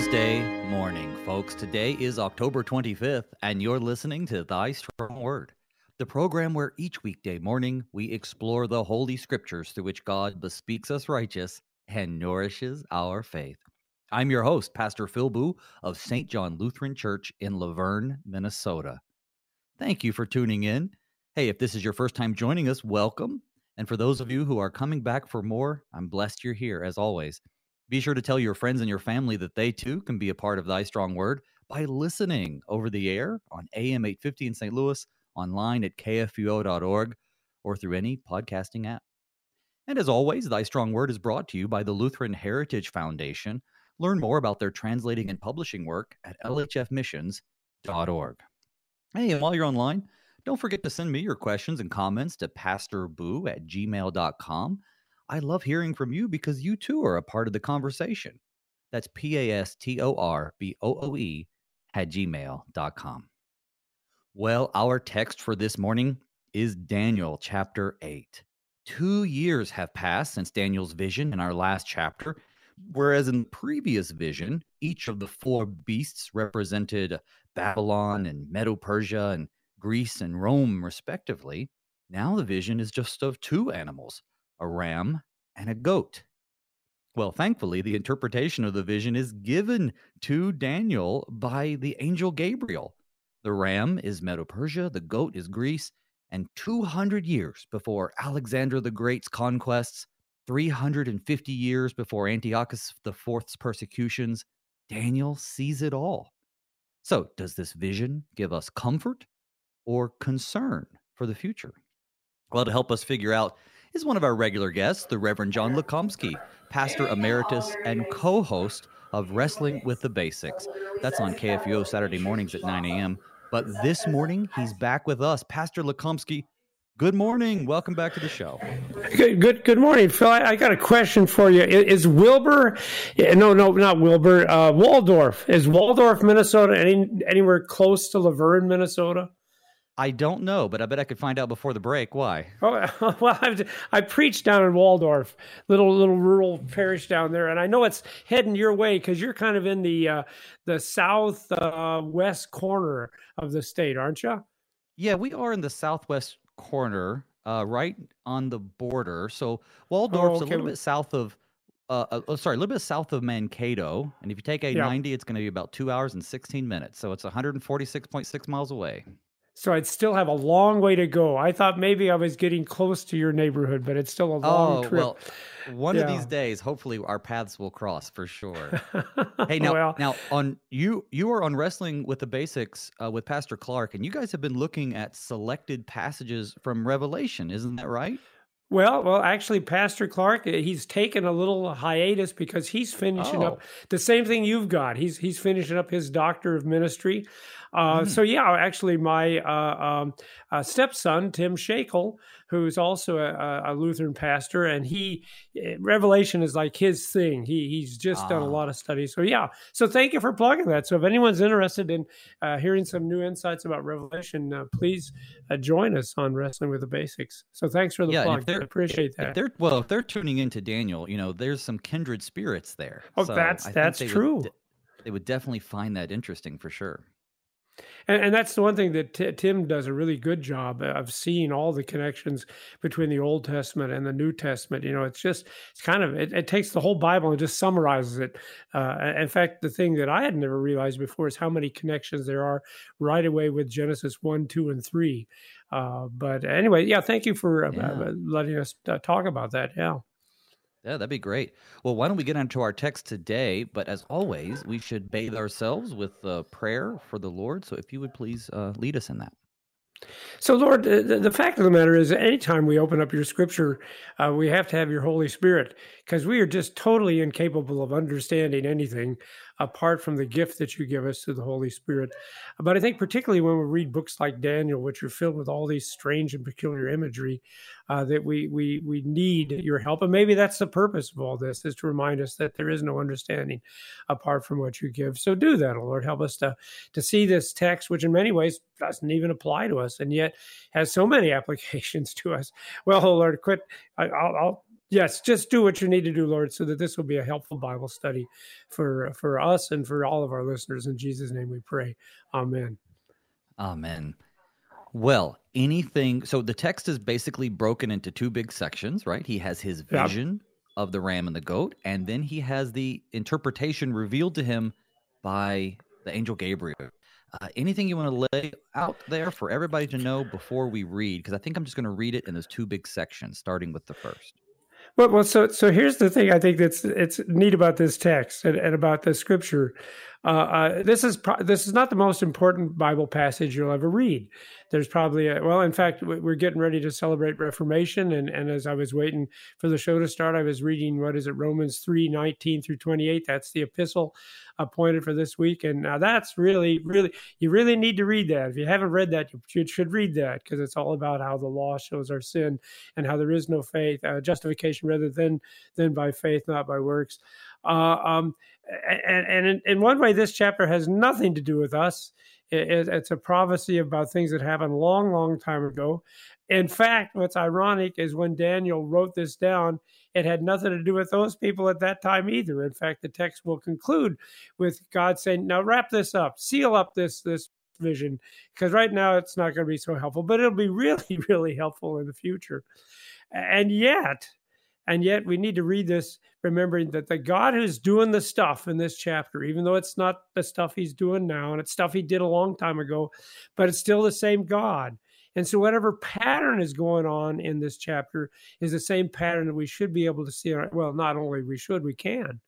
Tuesday morning, folks. Today is October 25th, and you're listening to Thy Strong Word, the program where each weekday morning we explore the Holy Scriptures through which God bespeaks us righteous and nourishes our faith. I'm your host, Pastor Phil Booe of St. John Lutheran Church in Luverne, Minnesota. Thank you for tuning in. Hey, if this is your first time joining us, welcome. And for those of you who are coming back for more, I'm blessed you're here as always. Be sure to tell your friends and your family that they too can be a part of Thy Strong Word by listening over the air on AM 850 in St. Louis, online at kfuo.org, or through any podcasting app. And as always, Thy Strong Word is brought to you by the Lutheran Heritage Foundation. Learn more about their translating and publishing work at lhfmissions.org. Hey, and while you're online, don't forget to send me your questions and comments to pastorbooe at gmail.com. I love hearing from you because you too are a part of the conversation. That's P A S T O R B O O E at gmail.com. Well, our text for this morning is Daniel chapter 8. Two years have passed since Daniel's vision in our last chapter, whereas in the previous vision, each of the four beasts represented Babylon and Medo Persia and Greece and Rome, respectively. Now the vision is just of two animals a ram, and a goat. Well, thankfully, the interpretation of the vision is given to Daniel by the angel Gabriel. The ram is Medo Persia, the goat is Greece, and 200 years before Alexander the Great's conquests, 350 years before Antiochus IV's persecutions, Daniel sees it all. So, does this vision give us comfort or concern for the future? Well, to help us figure out is one of our regular guests, the Reverend John Lukomsky, pastor emeritus and co host of Wrestling with the Basics. That's on KFUO Saturday mornings at 9 a.m. But this morning, he's back with us. Pastor Lukomsky, good morning. Welcome back to the show. Good, good, good morning, Phil. I, I got a question for you. Is, Wilbur, no, no, not Wilbur, uh, Waldorf, is Waldorf, Minnesota, any, anywhere close to Luverne, Minnesota? I don't know, but I bet I could find out before the break. Why? Oh, well, I've, I preached down in Waldorf, little little rural parish down there, and I know it's heading your way because you're kind of in the uh, the south uh, west corner of the state, aren't you? Yeah, we are in the southwest corner, uh, right on the border. So Waldorf's oh, okay. a little bit south of. Uh, uh, oh, sorry, a little bit south of Mankato, and if you take A ninety, yeah. it's going to be about two hours and sixteen minutes. So it's one hundred and forty six point six miles away. So I'd still have a long way to go. I thought maybe I was getting close to your neighborhood, but it's still a long oh, trip. Well, one yeah. of these days, hopefully, our paths will cross for sure. hey, now, well, now on you, you are on wrestling with the basics uh, with Pastor Clark, and you guys have been looking at selected passages from Revelation, isn't that right? Well, well, actually, Pastor Clark, uh, he's taken a little hiatus because he's finishing oh. up the same thing you've got. He's he's finishing up his doctor of ministry. Uh, mm. So yeah, actually, my uh, um, uh, stepson Tim Shakel, who's also a, a, Lutheran pastor, and he eh, Revelation is like his thing. He he's just done a ah. lot of studies. So yeah, so thank you for plugging that. So if anyone's interested in uh, hearing some new insights about Revelation, uh, please join us on Wrestling with the Basics. So thanks for the yeah, plug. I appreciate that. They're, well, if they're tuning into Daniel, you know, there's some kindred spirits there. Oh, so that's that's true. Would, they would definitely find that interesting for sure. And, and that's the one thing that T- Tim does a really good job of seeing all the connections between the Old Testament and the New Testament. You know, it's just, it's kind of, it, it takes the whole Bible and just summarizes it. Uh, in fact, the thing that I had never realized before is how many connections there are right away with Genesis 1, 2, and 3. Uh, but anyway, yeah, thank you for uh, yeah. letting us uh, talk about that. Yeah. Yeah, that'd be great. Well, why don't we get into our text today? But as always, we should bathe ourselves with prayer for the Lord. So if you would please uh, lead us in that. So, Lord, the, the, fact of the matter is, anytime we open up your scripture, uh, we have to have your Holy Spirit because we are just totally incapable of understanding anything apart from the gift that you give us through the Holy Spirit. But I think, particularly when we read books like Daniel, which are filled with all these strange and peculiar imagery, uh, that we we we need your help. And maybe that's the purpose of all this: is to remind us that there is no understanding apart from what you give. So do that, Lord. Help us to to see this text, which in many ways doesn't even apply to us, and yet has so many applications to us. Well, Lord, quit. I, I'll, I'll Yes, just do what you need to do, Lord, so that this will be a helpful Bible study for for us and for all of our listeners. In Jesus' name we pray. Amen. Amen. Well, anything so the text is basically broken into two big sections, right? He has his vision of the ram and the goat, and then he has the interpretation revealed to him by the angel Gabriel. Uh, anything you want to lay out there for everybody to know before we read? Because I think I'm just going to read it in those two big sections, starting with the first. Well, well, so so here's the thing. I think that's it's neat about this text and, and about the scripture. Uh, uh, this is pro- this is not the most important Bible passage you'll ever read. There's probably a, well, in fact, we're getting ready to celebrate Reformation, and, and as I was waiting for the show to start, I was reading what is it Romans three nineteen through twenty eight. That's the epistle appointed for this week, and now that's really really you really need to read that. If you haven't read that, you should read that because it's all about how the law shows our sin and how there is no faith uh, justification rather than than by faith, not by works. Uh, um, and, and in, one way, this chapter has nothing to do with us. It, it's a prophecy about things that happened long, long time ago. In fact, what's ironic is when Daniel wrote this down, it had nothing to do with those people at that time either. In fact, the text will conclude with God saying, "Now wrap this up, seal up this this vision, because right now it's not going to be so helpful, but it'll be really, really helpful in the future." And yet, and yet we need to read this remembering that the God who's doing the stuff in this chapter, even though it's not the stuff he's doing now and it's stuff he did a long time ago, but it's still the same God. And so, whatever pattern is going on in this chapter is the same pattern that we should be able to see. Well, not only we should, we can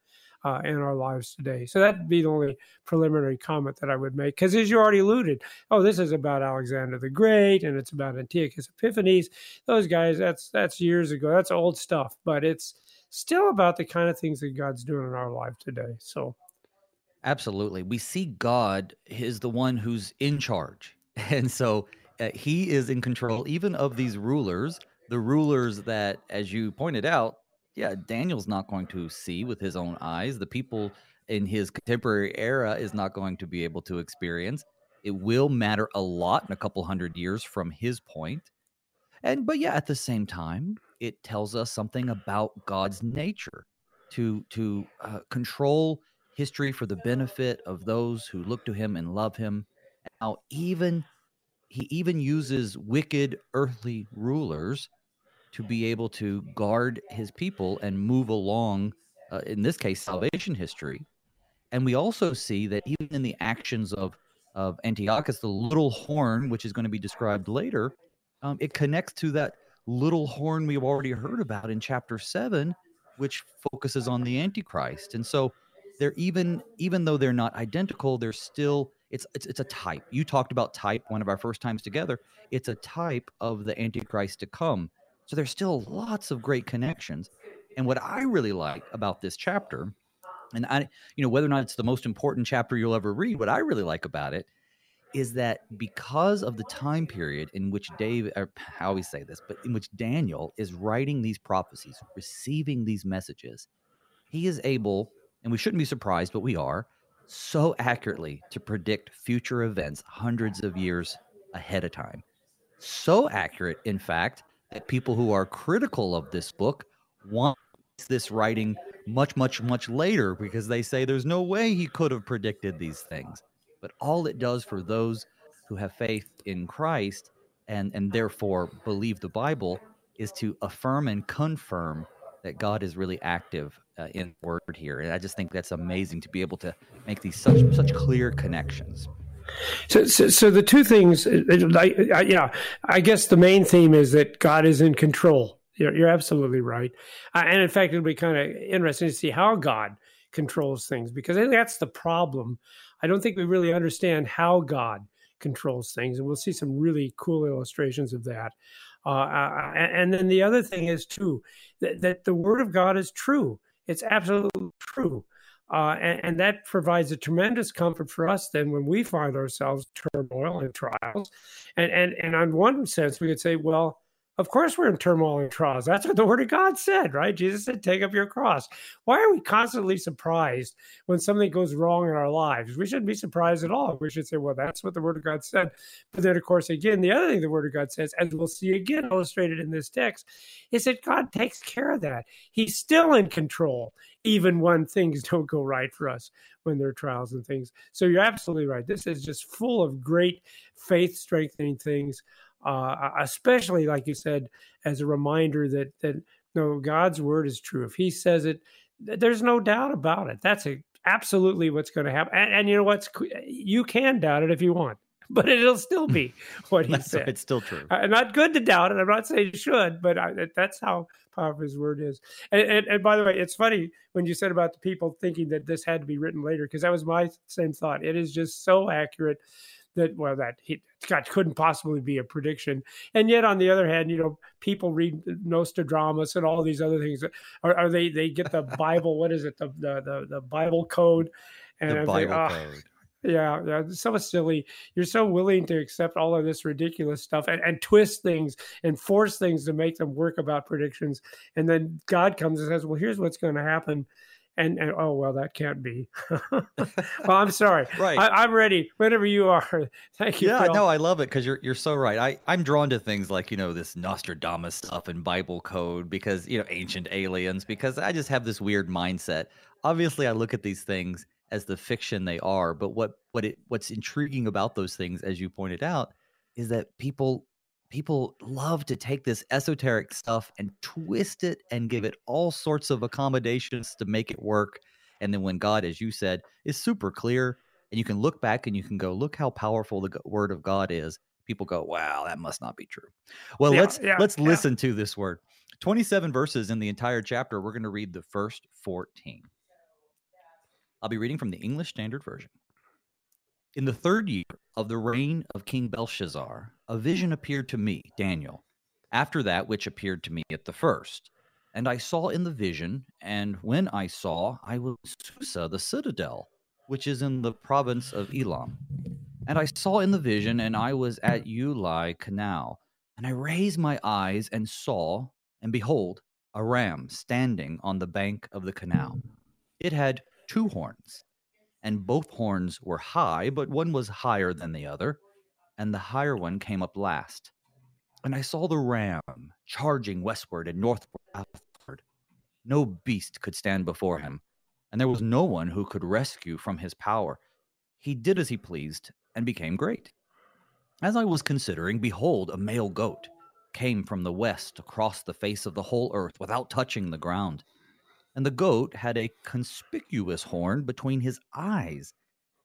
uh, in our lives today. So that'd be the only preliminary comment that I would make. Because as you already alluded, oh, this is about Alexander the Great and it's about Antiochus Epiphanes. Those guys, that's that's years ago. That's old stuff, but it's still about the kind of things that God's doing in our life today. So. Absolutely. We see God is the one who's in charge. And so uh, he is in control even of these rulers, the rulers that, as you pointed out, yeah, Daniel's not going to see with his own eyes. The people in his contemporary era is not going to be able to experience. It will matter a lot in a couple hundred years from his point. And but yeah, at the same time, it tells us something about God's nature to to uh, control history for the benefit of those who look to him and love him. Now, even he even uses wicked earthly rulers to be able to guard his people and move along, uh, in this case, salvation history. And we also see that even in the actions of, of Antiochus, the little horn, which is going to be described later, um, it connects to that little horn we've already heard about in chapter 7, which focuses on the Antichrist. And so they're even, even though they're not identical, they're still it's, it's it's a type. You talked about type one of our first times together. It's a type of the Antichrist to come. So there's still lots of great connections. And what I really like about this chapter, and I, you know, whether or not it's the most important chapter you'll ever read, what I really like about it is that because of the time period in which Dave, or I always say this, but in which Daniel is writing these prophecies, receiving these messages, he is able, and we shouldn't be surprised, but we are, so accurately to predict future events hundreds of years ahead of time. So accurate, in fact, that people who are critical of this book want this writing much, much, much later because they say there's no way he could have predicted these things. But all it does for those who have faith in Christ and, and therefore believe the Bible is to affirm and confirm that God is really active uh, in word here. And I just think that's amazing to be able to make these such such clear connections. So, so, so, the two things, like, yeah, I guess the main theme is that God is in control. You're, you're absolutely right, uh, and in fact, it'll be kind of interesting to see how God controls things because I think that's the problem. I don't think we really understand how God controls things, and we'll see some really cool illustrations of that. Uh, uh and then the other thing is too that, that the Word of God is true. It's absolutely true. Uh, and, and, that provides a tremendous comfort for us then when we find ourselves turmoil and trials. And, and, and on one sense, we could say, well, Of course, we're in turmoil and trials. That's what the Word of God said, right? Jesus said, "Take up your cross." Why are we constantly surprised when something goes wrong in our lives? We shouldn't be surprised at all. We should say, "Well, that's what the Word of God said." But then, of course, again, the other thing the Word of God says, as we'll see again illustrated in this text, is that God takes care of that. He's still in control, even when things don't go right for us, when there are trials and things. So you're absolutely right. This is just full of great faith strengthening things uh, especially like you said, as a reminder that that no, God's word is true. If He says it, there's no doubt about it. That's a, absolutely what's going to happen. And, and, you know what's you can doubt it if you want, but it'll still be what He said. It's still true. Uh, not good to doubt it. I'm not saying you should, but I, that's how powerful His word is. And, and, and by the way, it's funny when you said about the people thinking that this had to be written later because that was my same thought. It is just so accurate that well that he couldn't possibly be a prediction. And yet on the other hand, you know, people read Nostradamus and all these other things. Are, are they they get the Bible? what is it? The the the, the Bible code. And the Bible oh, code. Yeah, yeah, so silly. You're so willing to accept all of this ridiculous stuff and, and twist things and force things to make them work about predictions. And then God comes and says, Well, here's what's going to happen and, and oh well that can't be. Well i'm sorry. Right. I, am ready whenever you are. Thank you yeah Phil. no i love it because you're you're so right. I i'm drawn to things like you know this nostradamus stuff and bible code because you know ancient aliens because i just have this weird mindset. Obviously i look at these things as the fiction they are but what what it what's intriguing about those things as you pointed out is that people people love to take this esoteric stuff and twist it and give it all sorts of accommodations to make it work. And then when God, as you said, is super clear, and you can look back and you can go, look how powerful the word of God is. People go, wow, that must not be true. Well, yeah, let's yeah, let's yeah. listen to this word. 27 verses in the entire chapter. We're going to read the first 14. I'll be reading from the English Standard Version. In the third year of the reign of King Belshazzar, a vision appeared to me, Daniel, after that which appeared to me at the first. And I saw in the vision, and when I saw, I was Susa, the citadel, which is in the province of Elam. And I saw in the vision, and I was at Ulai canal. And I raised my eyes and saw, and behold, a ram standing on the bank of the canal. It had two horns and both horns were high, but one was higher than the other, and the higher one came up last. And I saw the ram charging westward and northward. No beast could stand before him, and there was no one who could rescue from his power. He did as he pleased and became great. As I was considering, behold, a male goat came from the west across the face of the whole earth without touching the ground and the goat had a conspicuous horn between his eyes.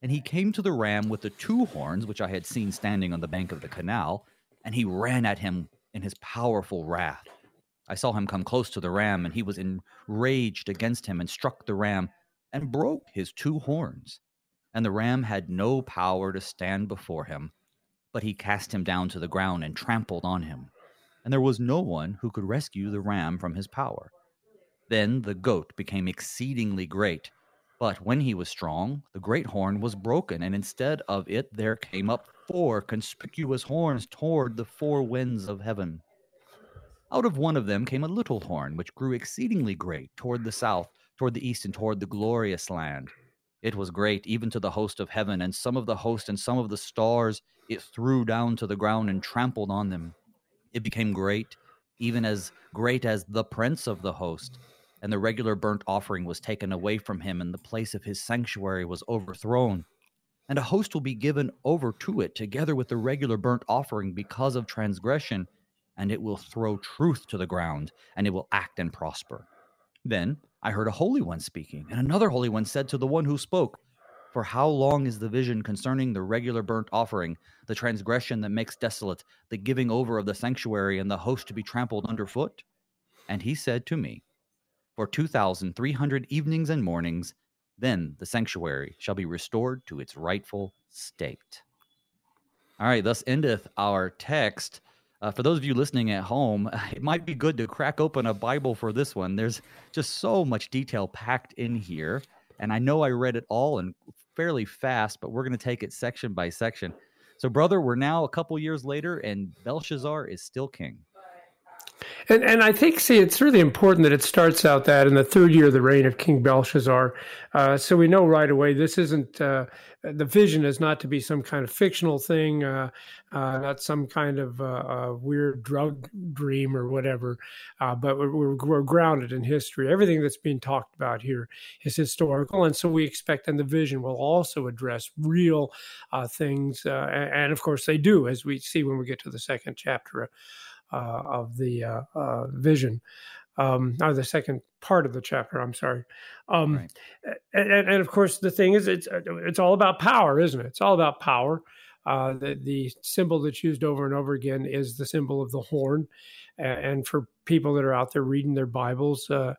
And he came to the ram with the two horns, which I had seen standing on the bank of the canal, and he ran at him in his powerful wrath. I saw him come close to the ram, and he was enraged against him and struck the ram and broke his two horns. And the ram had no power to stand before him, but he cast him down to the ground and trampled on him. And there was no one who could rescue the ram from his power. Then the goat became exceedingly great. But when he was strong, the great horn was broken, and instead of it there came up four conspicuous horns toward the four winds of heaven. Out of one of them came a little horn, which grew exceedingly great toward the south, toward the east, and toward the glorious land. It was great even to the host of heaven, and some of the host and some of the stars it threw down to the ground and trampled on them. It became great, even as great as the prince of the host and the regular burnt offering was taken away from him, and the place of his sanctuary was overthrown. And a host will be given over to it, together with the regular burnt offering, because of transgression, and it will throw truth to the ground, and it will act and prosper. Then I heard a holy one speaking, and another holy one said to the one who spoke, For how long is the vision concerning the regular burnt offering, the transgression that makes desolate, the giving over of the sanctuary, and the host to be trampled underfoot? And he said to me, for 2,300 evenings and mornings. Then the sanctuary shall be restored to its rightful state. All right, thus endeth our text. Uh, for those of you listening at home, it might be good to crack open a Bible for this one. There's just so much detail packed in here. And I know I read it all and fairly fast, but we're going to take it section by section. So, brother, we're now a couple years later, and Belshazzar is still king. And and I think see it's really important that it starts out that in the third year of the reign of King Belshazzar, uh, so we know right away this isn't uh, the vision is not to be some kind of fictional thing, uh, uh not some kind of uh, weird drug dream or whatever, uh, but we're, we're, grounded in history. Everything that's being talked about here is historical, and so we expect, and the vision will also address real things, and, and, of course they do, as we see when we get to the second chapter of the uh, uh, vision, um, or the second part of the chapter. I'm sorry. Um, right. and, and, of course, the thing is, it's it's all about power, isn't it? It's all about power. Uh, the, the symbol that's used over and over again is the symbol of the horn. And for people that are out there reading their Bibles, uh,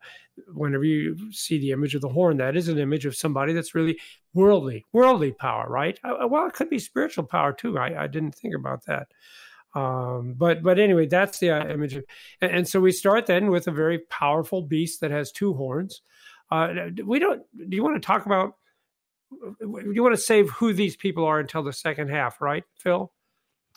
whenever you see the image of the horn, that is an image of somebody that's really worldly, worldly power, right? Uh, well, it could be spiritual power too. I, I didn't think about that. Um, but but anyway, that's the image. Of, and, and, so we start then with a very powerful beast that has two horns. Uh, we don't. Do you want to talk about? You want to save who these people are until the second half, right, Phil?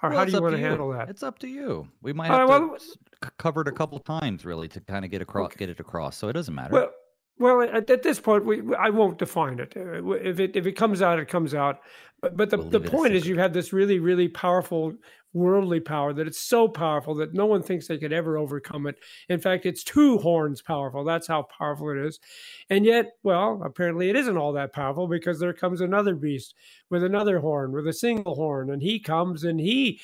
Or well, how do you want to, handle that? It's up to you. We might uh, have uh, well, to cover it a couple times, really, to kind of get across, okay. get it across. So it doesn't matter. Well, well, at, at this point, we, I won't define it. Uh, if it if it comes out, it comes out. But but the, we'll the point is, you have had this really really powerful worldly power that it's so powerful that no one thinks they could ever overcome it. In fact, it's two horns powerful. That's how powerful it is. And yet, well, apparently it isn't all that powerful because there comes another beast with another horn, with a single horn, and he comes and he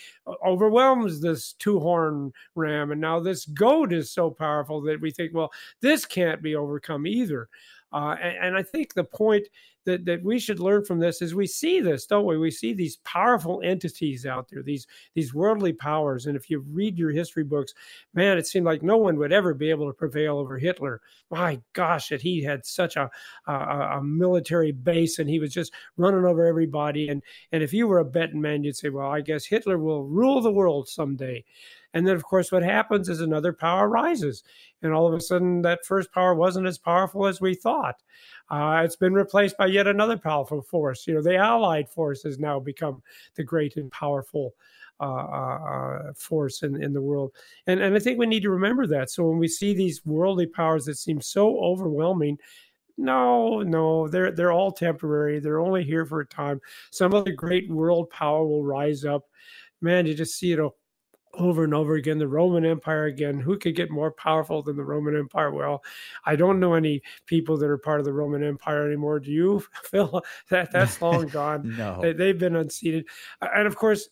overwhelms this two horn ram. And now this goat is so powerful that we think, well, this can't be overcome either. Uh, and, and, I think the point that, that we should learn from this is we see this, don't we? We see these powerful entities out there, these these worldly powers. And if you read your history books, man, it seemed like no one would ever be able to prevail over Hitler. My gosh, that he had such a, a, a military base and he was just running over everybody. And and if you were a betting man, you'd say, well, I guess Hitler will rule the world someday. And then, of course, what happens is another power rises. And all of a sudden, that first power wasn't as powerful as we thought. Uh, it's been replaced by yet another powerful force. You know, the Allied force has now become the great and powerful uh, uh, force in, in the world. And, and I think we need to remember that. So when we see these worldly powers that seem so overwhelming, no, no, they're they're all temporary. They're only here for a time. Some of the great world power will rise up. Man, you just see it over and over again. The Roman Empire again. Who could get more powerful than the Roman Empire? Well, I don't know any people that are part of the Roman Empire anymore. Do you, Phil? That that's long gone. no, they, they've been unseated. And of course,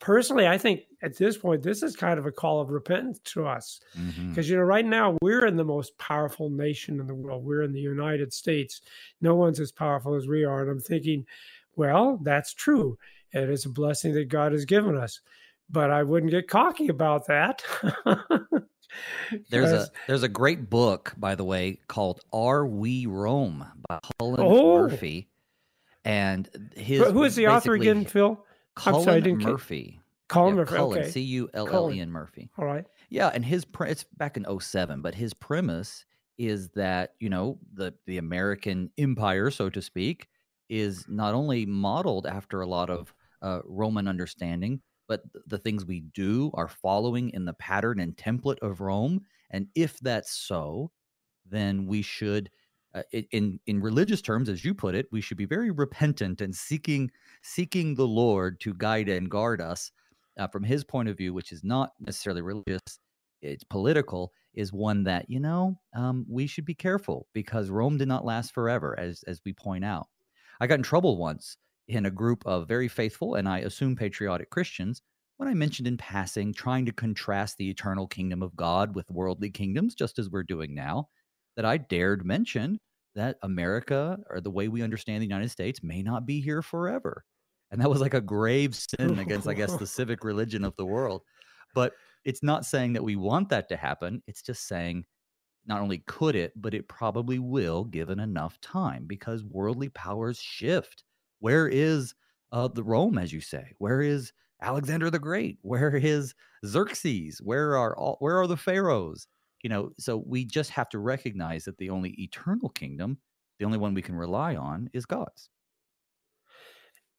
personally, I think at this point, this is kind of a call of repentance to us. Because, mm-hmm. you know, right now we're in the most powerful nation in the world. We're in the United States. No one's as powerful as we are. And I'm thinking, well, that's true. It is a blessing that God has given us but I wouldn't get cocky about that. there's a there's a great book, by the way, called "Are We Rome" by Cullen oh. Murphy, and his who is the author again, Phil? Cullen sorry, Murphy. Cullen yeah, Murphy. C U L L E N Murphy. All right. Yeah, and his pre- it's back in 07, but his premise is that you know the the American empire, so to speak, is not only modeled after a lot of uh, Roman understanding, but the things we do are following in the pattern and template of Rome. And if that's so, then we should, uh, in in religious terms, as you put it, we should be very repentant and seeking seeking the Lord to guide and guard us uh, from His point of view, which is not necessarily religious. It's political. Is one that you know um, we should be careful because Rome did not last forever, as as we point out. I got in trouble once in a group of very faithful and I assume patriotic Christians when I mentioned in passing trying to contrast the eternal kingdom of God with worldly kingdoms, just as we're doing now, that I dared mention that America or the way we understand the United States may not be here forever. And that was like a grave sin against, I guess, the civic religion of the world. But it's not saying that we want that to happen. It's just saying not only could it, but it probably will given enough time because worldly powers shift where is uh, the Rome, as you say? Where is Alexander the Great? Where is Xerxes? Where are all, where are the pharaohs? You know, so we just have to recognize that the only eternal kingdom, the only one we can rely on, is God's.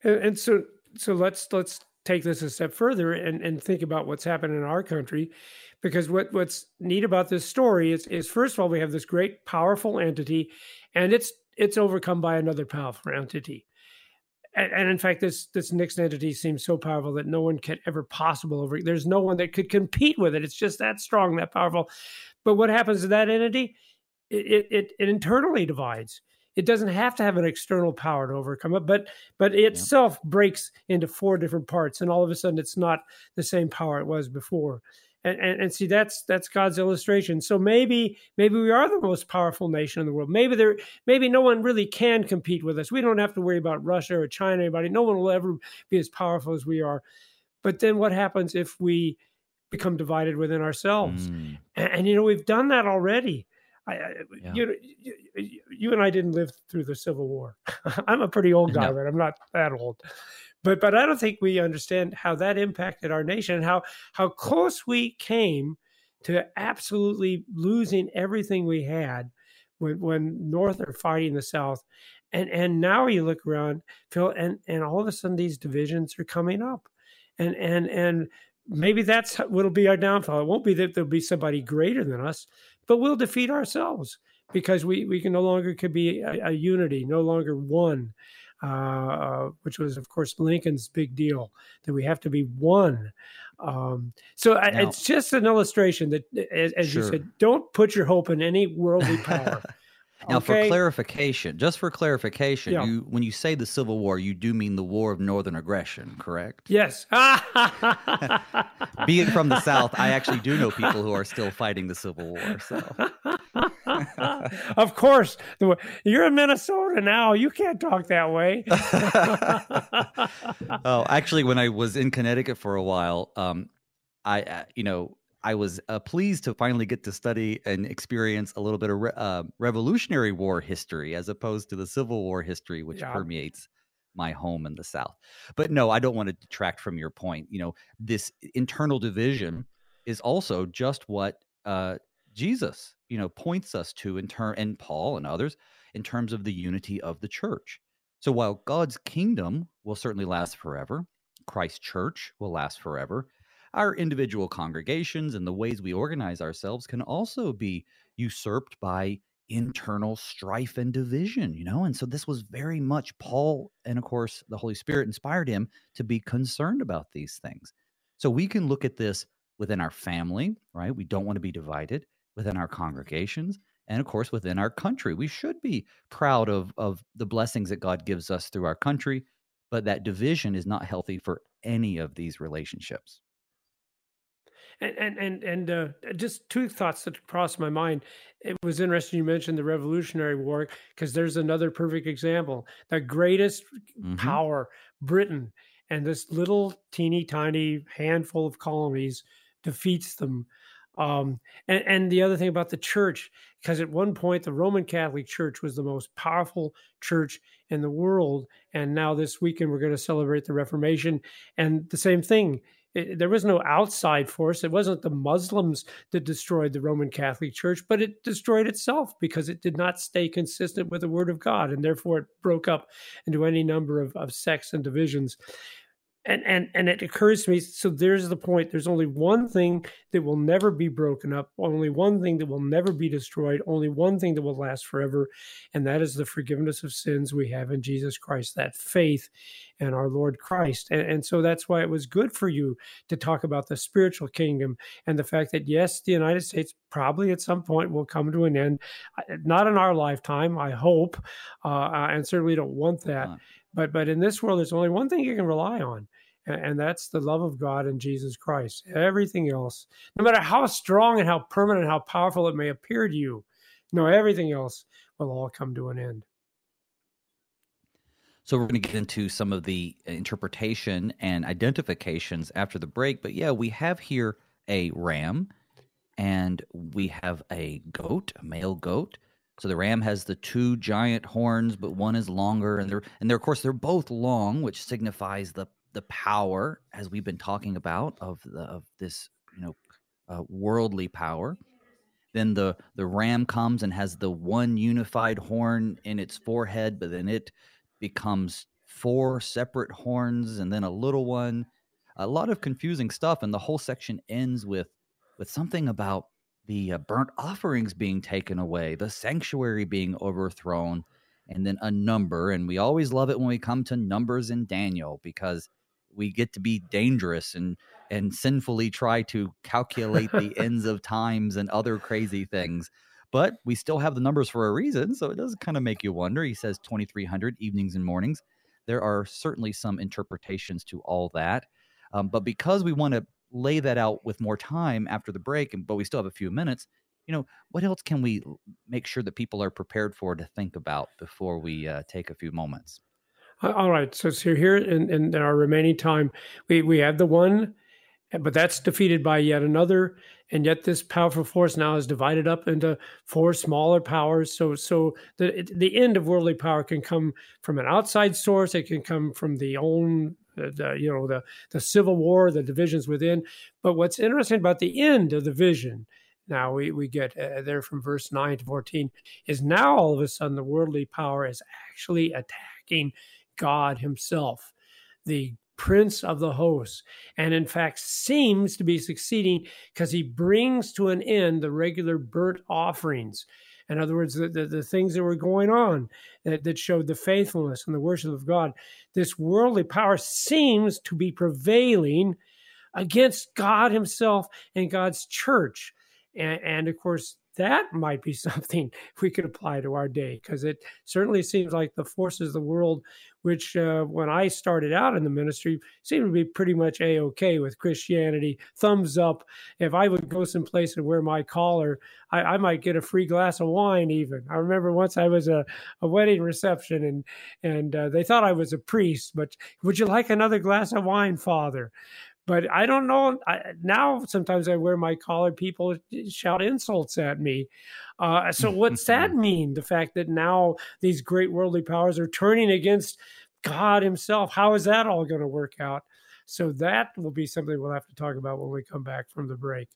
And, and so, so let's let's take this a step further and, and think about what's happened in our country. Because what, what's neat about this story is, is first of all, we have this great powerful entity and it's it's overcome by another powerful entity. And, and, in fact, this this next entity seems so powerful that no one can ever possible over. There's no one that could compete with it. It's just that strong, that powerful. But what happens to that entity? It it, it internally divides. It doesn't have to have an external power to overcome it, but but itself yeah. breaks into four different parts, and all of a sudden, it's not the same power it was before and, and, and, see that's that's God's illustration. So maybe maybe we are the most powerful nation in the world. Maybe there maybe no one really can compete with us. We don't have to worry about Russia or China. Or anybody, no one will ever be as powerful as we are. But then what happens if we become divided within ourselves? Mm. And, and, you know we've done that already. I, yeah. you, you, you and I didn't live through the Civil War. I'm a pretty old guy, no. but I'm not that old but but I don't think we understand how that impacted our nation and how how close we came to absolutely losing everything we had when when North are fighting the South. And and now you look around, Phil, and and all of a sudden these divisions are coming up, and and and maybe that's what'll be our downfall. It won't be that there'll be somebody greater than us, but we'll defeat ourselves because we we can no longer could be a, a unity, no longer one. Uh, which was, of course, Lincoln's big deal that we have to be one. Um, so now, I, it's just an illustration that, as, as sure. you said, don't put your hope in any worldly power. Now, okay. for clarification, just for clarification, yeah. you when you say the Civil War, you do mean the War of Northern Aggression, correct? Yes. Being from the South, I actually do know people who are still fighting the Civil War. So, of course, you're in Minnesota now. You can't talk that way. oh, actually, when I was in Connecticut for a while, um, I, uh, you know, I was uh, pleased to finally get to study and experience a little bit of re- uh, Revolutionary War history as opposed to the Civil War history, which yeah. permeates my home in the South. But no, I don't want to detract from your point. You know, this internal division is also just what uh, Jesus, you know, points us to in turn, and Paul and others in terms of the unity of the church. So while God's kingdom will certainly last forever, Christ's church will last forever our individual congregations and the ways we organize ourselves can also be usurped by internal strife and division, you know? And so this was very much Paul, and of course, the Holy Spirit inspired him to be concerned about these things. So we can look at this within our family, right? We don't want to be divided within our congregations. And of course, within our country, we should be proud of, of the blessings that God gives us through our country, but that division is not healthy for any of these relationships. And and and, and uh, just two thoughts that crossed my mind. It was interesting you mentioned the Revolutionary War because there's another perfect example. The greatest mm-hmm. power, Britain, and this little teeny tiny handful of colonies defeats them. Um, and, and the other thing about the church, because at one point the Roman Catholic Church was the most powerful church in the world, and now this weekend we're going to celebrate the Reformation, and the same thing it, there was no outside force. It wasn't the Muslims that destroyed the Roman Catholic Church, but it destroyed itself because it did not stay consistent with the Word of God, and therefore it broke up into any number of, of sects and divisions and and and it occurs to me so there's the point there's only one thing that will never be broken up only one thing that will never be destroyed only one thing that will last forever and that is the forgiveness of sins we have in jesus christ that faith in our lord christ. And, and so that's why it was good for you to talk about the spiritual kingdom and the fact that yes the united states probably at some point will come to an end. Not in our lifetime i hope uh, and certainly don't want that but but in this world, there's only one thing you can rely on, and, and that's the love of God and Jesus Christ. Everything else, no matter how strong and how permanent, how powerful it may appear to you, no, everything else will all come to an end. So we're going to get into some of the interpretation and identifications after the break. But yeah, we have here a ram and we have a goat, a male goat. So the ram has the two giant horns, but one is longer, and they're and they're of course they're both long, which signifies the the power, as we've been talking about, of the of this you know uh, worldly power. Then the the ram comes and has the one unified horn in its forehead, but then it becomes four separate horns, and then a little one. a lot of confusing stuff. And the whole section ends with with something about the uh, burnt offerings being taken away, the sanctuary being overthrown, and then a number. And we always love it when we come to numbers in Daniel because we get to be dangerous and and sinfully try to calculate the ends of times and other crazy things. But we still have the numbers for a reason, so it does kind of make you wonder. He says 2300 evenings and mornings. There are certainly some interpretations to all that. Um, but because we want to lay that out with more time after the break, but we still have a few minutes, you know, what else can we make sure that people are prepared for to think about before we uh, take a few moments? All right. So, so here in, in our remaining time, we, we have the one, but that's defeated by yet another. And yet this powerful force now is divided up into four smaller powers. So, so the, the end of worldly power can come from an outside source. It can come from the own, the, you know, the, the civil war, the divisions within. But what's interesting about the end of the vision now we, we get uh, there from verse 9 to 14 is now all of a sudden the worldly power is actually attacking God Himself, the Prince of the hosts, and in fact seems to be succeeding because he brings to an end the regular burnt offerings. In other words, the, the, the, things that were going on that, that showed the faithfulness and the worship of God. This worldly power seems to be prevailing against God Himself and God's church. And, and of course, that might be something we could apply to our day because it certainly seems like the forces of the world, which uh, when I started out in the ministry, seemed to be pretty much a okay with Christianity, thumbs up. If I would go someplace and wear my collar, I, I might get a free glass of wine. Even I remember once I was a, a wedding reception and and uh, they thought I was a priest, but would you like another glass of wine, Father? But I don't know. I, now sometimes I wear my collar, people shout insults at me. Uh, so what's that mean? The fact that now these great worldly powers are turning against God Himself. How is that all going to work out? So that will be something we'll have to talk about when we come back from the break.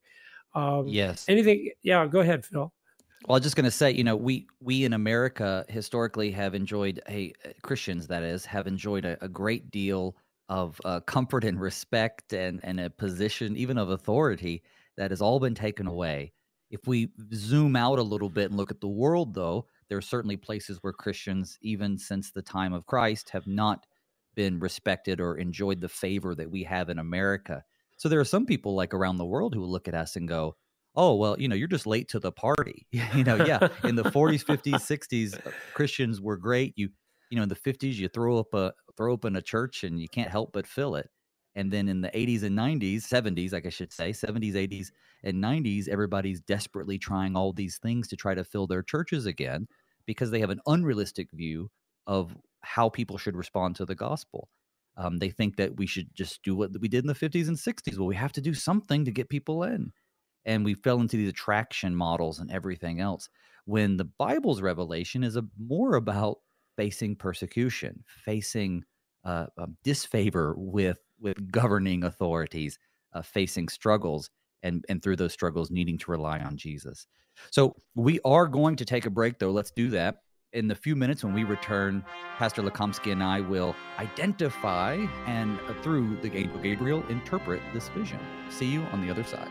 Um, yes. Anything? Yeah. Go ahead, Phil. Well, I was just going to say, you know, we we in America historically have enjoyed, a Christians that is, have enjoyed a, a great deal of uh, comfort and respect and, and a position, even of authority, that has all been taken away. If we zoom out a little bit and look at the world, though, there are certainly places where Christians, even since the time of Christ, have not been respected or enjoyed the favor that we have in America. So there are some people like around the world who will look at us and go, "Oh, well, you know, you're just late to the party." you know, yeah, in the 40s, 50s, 60s, Christians were great. You you know in the 50s you throw up a throw open a church and you can't help but fill it. And then in the 80s and 90s 70s like i should say 70s 80s and 90s everybody's desperately trying all these things to try to fill their churches again because they have an unrealistic view of how people should respond to the gospel. Um, they think that we should just do what we did in the 50s and 60s well we have to do something to get people in. And we fell into these attraction models and everything else. When the bible's revelation is a, more about facing persecution, facing uh, um, disfavor with with governing authorities, uh, facing struggles, and and through those struggles, needing to rely on Jesus. So we are going to take a break, though. Let's do that in the few minutes when we return. Pastor Lukomsky and I will identify and uh, through the angel Gabriel interpret this vision. See you on the other side.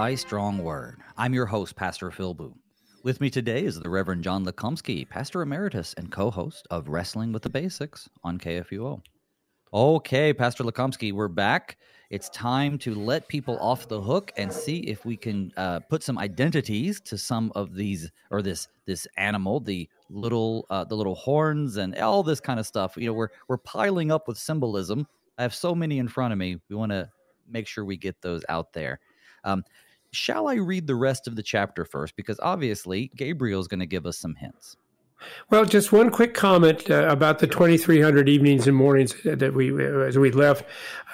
Thy Strong Word. I'm your host, Pastor Phil Booe. With me today is the Reverend John Lukomsky, Pastor Emeritus and co host of Wrestling with the Basics on KFUO. Okay, Pastor Lukomsky, we're back. It's time to let people off the hook and see if we can uh, put some identities to some of these or this this animal, the little uh, the little horns and all this kind of stuff. You know, we're we're piling up with symbolism. I have so many in front of me. We want to make sure we get those out there. Um, shall I read the rest of the chapter first? Because obviously Gabriel is going to give us some hints. Well, just one quick comment uh, about the 2,300 evenings and mornings that we, as we left.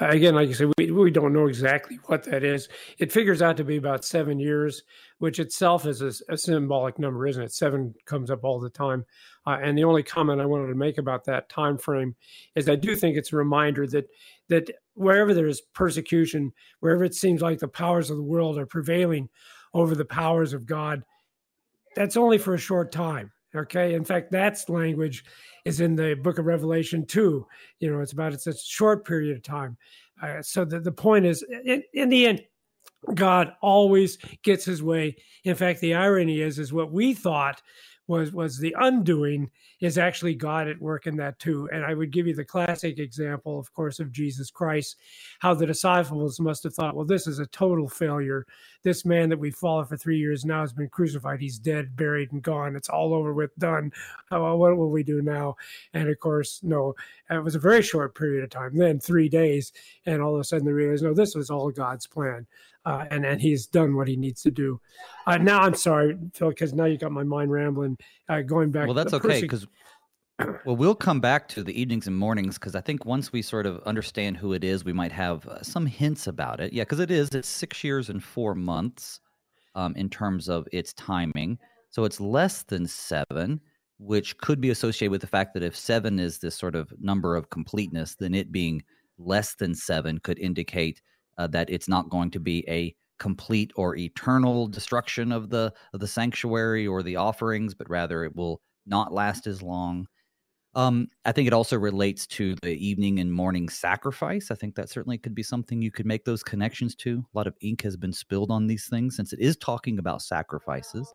Uh, again, like I said, we, we don't know exactly what that is. It figures out to be about seven years, which itself is a, a symbolic number, isn't it? Seven comes up all the time. Uh, and the only comment I wanted to make about that time frame is I do think it's a reminder that that wherever there is persecution, wherever it seems like the powers of the world are prevailing over the powers of God, that's only for a short time Okay. In fact, that's language is in the book of Revelation too. You know, it's about it's a short period of time. Uh, so the, the point is, in, in the end, God always gets his way. In fact, the irony is, is what we thought was was the undoing is actually God at work in that too. And I would give you the classic example, of course, of Jesus Christ, how the disciples must have thought, well, this is a total failure. This man that we followed for three years now has been crucified. He's dead, buried, and gone. It's all over with, done. what will we do now? And of course, no, it was a very short period of time. Then three days, and all of a sudden they realized, no, this was all God's plan uh, and and he's done what he needs to do. Uh, now I'm sorry, Phil, because now you got my mind rambling. Uh, going back. Well, that's okay because. Well, we'll come back to the evenings and mornings because I think once we sort of understand who it is, we might have uh, some hints about it. Yeah, because it is it's six years and four months um, in terms of its timing, so it's less than seven, which could be associated with the fact that if seven is this sort of number of completeness, then it being less than seven could indicate uh, that it's not going to be a complete or eternal destruction of the of the sanctuary or the offerings, but rather it will not last as long. Um, I think it also relates to the evening and morning sacrifice. I think that certainly could be something you could make those connections to. A lot of ink has been spilled on these things since it is talking about sacrifices,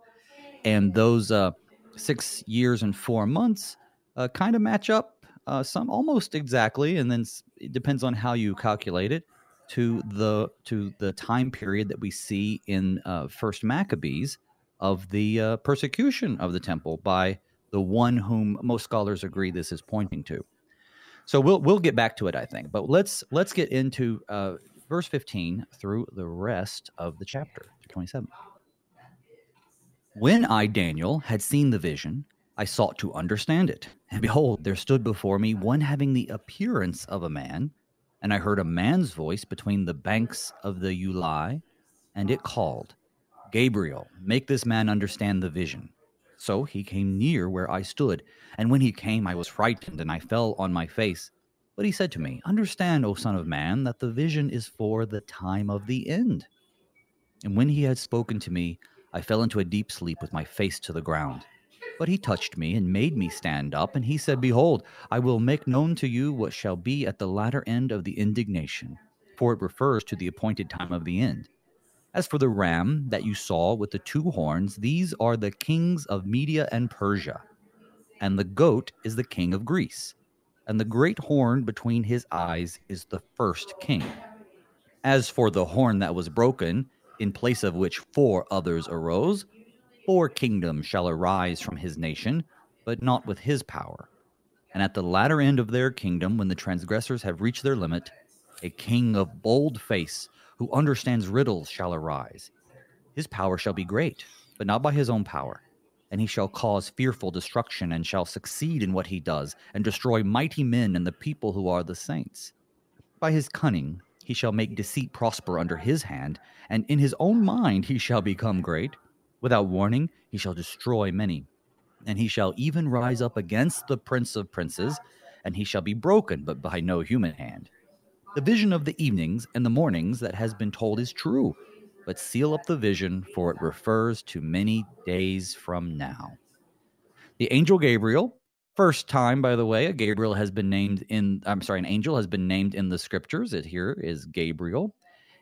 and those uh, six years and four months uh, kind of match up uh, some almost exactly, and then it depends on how you calculate it to the to the time period that we see in uh, First Maccabees of the uh, persecution of the temple by the one whom most scholars agree this is pointing to. So we'll we'll get back to it, I think. But let's let's get into uh, verse 15 through the rest of the chapter, 27. When I, Daniel, had seen the vision, I sought to understand it. And behold, there stood before me one having the appearance of a man and I heard a man's voice between the banks of the Ulai, and it called, Gabriel, make this man understand the vision. So he came near where I stood, and when he came, I was frightened, and I fell on my face. But he said to me, Understand, O Son of Man, that the vision is for the time of the end. And when he had spoken to me, I fell into a deep sleep with my face to the ground. But he touched me and made me stand up, and he said, Behold, I will make known to you what shall be at the latter end of the indignation, for it refers to the appointed time of the end. As for the ram that you saw with the two horns, these are the kings of Media and Persia, and the goat is the king of Greece, and the great horn between his eyes is the first king. As for the horn that was broken, in place of which four others arose, Four kingdoms shall arise from his nation, but not with his power. And at the latter end of their kingdom, when the transgressors have reached their limit, a king of bold face, who understands riddles, shall arise. His power shall be great, but not by his own power. And he shall cause fearful destruction, and shall succeed in what he does, and destroy mighty men and the people who are the saints. By his cunning he shall make deceit prosper under his hand, and in his own mind he shall become great. Without warning, he shall destroy many. And he shall even rise up against the prince of princes, and he shall be broken, but by no human hand. The vision of the evenings and the mornings that has been told is true, but seal up the vision, for it refers to many days from now. The angel Gabriel, first time, by the way, a Gabriel has been named in, I'm sorry, an angel has been named in the scriptures. It here is Gabriel.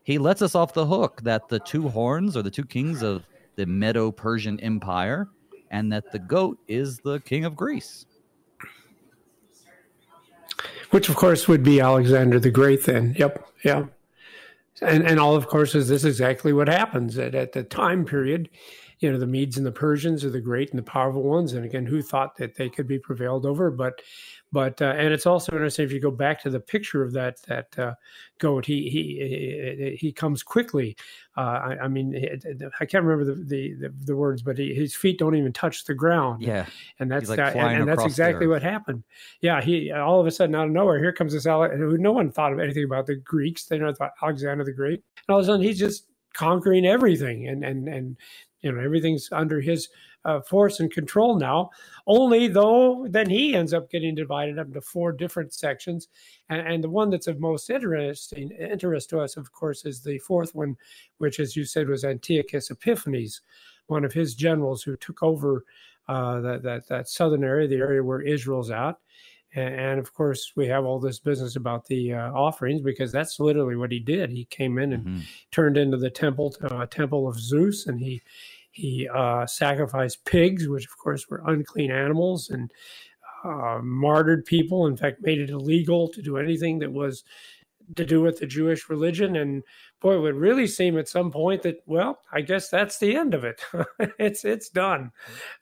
He lets us off the hook that the two horns are the two kings of the Medo Persian Empire, and that the goat is the king of Greece. Which, of course, would be Alexander the Great, then. Yep. Yeah. And, and all, of course, is this exactly what happens at, at the time period you know the Medes and the Persians are the great and the powerful ones, and again, who thought that they could be prevailed over? But but uh, and it's also interesting if you go back to the picture of that that uh, goat. He he he comes quickly. Uh, I, I, mean, I can't remember the the, the, the words, but he, his feet don't even touch the ground. Yeah, and that's like that, and, and that's exactly what happened. Yeah, he all of a sudden out of nowhere, here comes this Ale- no one thought of anything about the Greeks. They never thought Alexander the Great, and all of a sudden he's just conquering everything and and and you know everything's under his uh, force and control now. Only though, then he ends up getting divided up into four different sections, and, and, the one that's of most interesting interest to us, of course, is the fourth one, which, as you said, was Antiochus Epiphanes, one of his generals who took over uh, that, that that southern area, the area where Israel's at. And, of course, we have all this business about the uh, offerings because that's literally what he did. He came in and mm-hmm. turned into the temple, uh, temple of Zeus, and he he uh, sacrificed pigs, which of course were unclean animals, and uh, martyred people. In fact, made it illegal to do anything that was to do with the Jewish religion. And boy, it would really seem at some point that, well, I guess that's the end of it. it's it's done.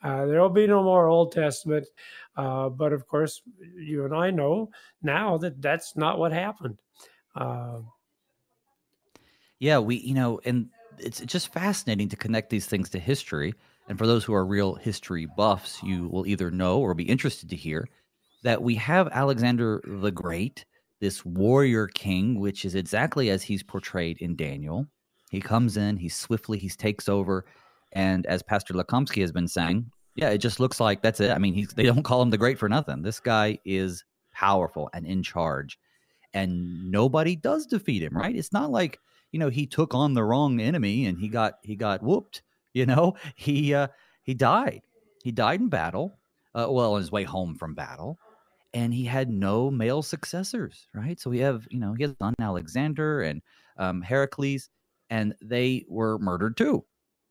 Uh, there will be no more Old Testament. Uh, but of course, you and I know now that that's not what happened. Uh, yeah, we, you know, and it's just fascinating to connect these things to history. And for those who are real history buffs, you will either know or be interested to hear that we have Alexander the Great, this warrior king, which is exactly as he's portrayed in Daniel. He comes in, he swiftly, he takes over. And as Pastor Lukomsky has been saying, yeah, it just looks like that's it. I mean, they don't call him the great for nothing. This guy is powerful and in charge, and nobody does defeat him. Right? It's not like you know he took on the wrong enemy and he got he got whooped. You know, he uh, he died. He died in battle. Uh, well, on his way home from battle, and he had no male successors. Right? So we have you know he has son Alexander and um, Heracles, and they were murdered too.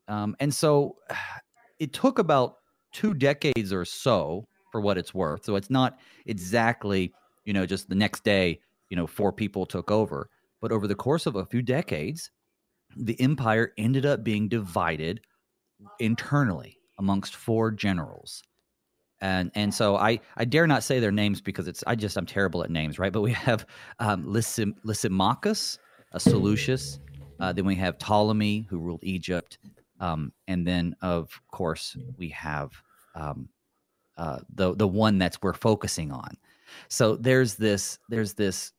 Um, and so it took about two decades or so for what it's worth. So it's not exactly, you know, just the next day, you know, four people took over. But over the course of a few decades, the empire ended up being divided internally amongst four generals. And and so I, I dare not say their names because it's I just I'm terrible at names, right? But we have um, Lysim, Lysimachus, a Seleucus. Uh, then we have Ptolemy, who ruled Egypt, um, and then of course we have um, uh, the the one that's we're focusing on. So there's this there's this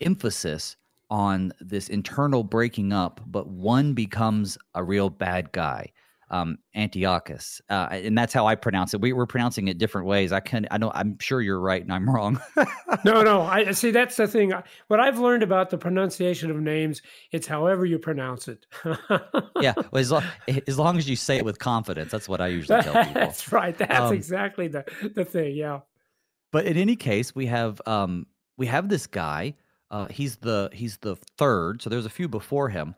emphasis on this internal breaking up, but one becomes a real bad guy um, Antiochus, uh, and that's how I pronounce it. We were pronouncing it different ways. I can, I know, I'm sure you're right, and I'm wrong. no, no, I see. That's the thing. What I've learned about the pronunciation of names, it's however you pronounce it. yeah, well, as, long, as long as you say it with confidence, that's what I usually tell people. that's right. That's um, exactly the the thing. Yeah. But in any case, we have um, we have this guy. Uh, he's the he's the third. So there's a few before him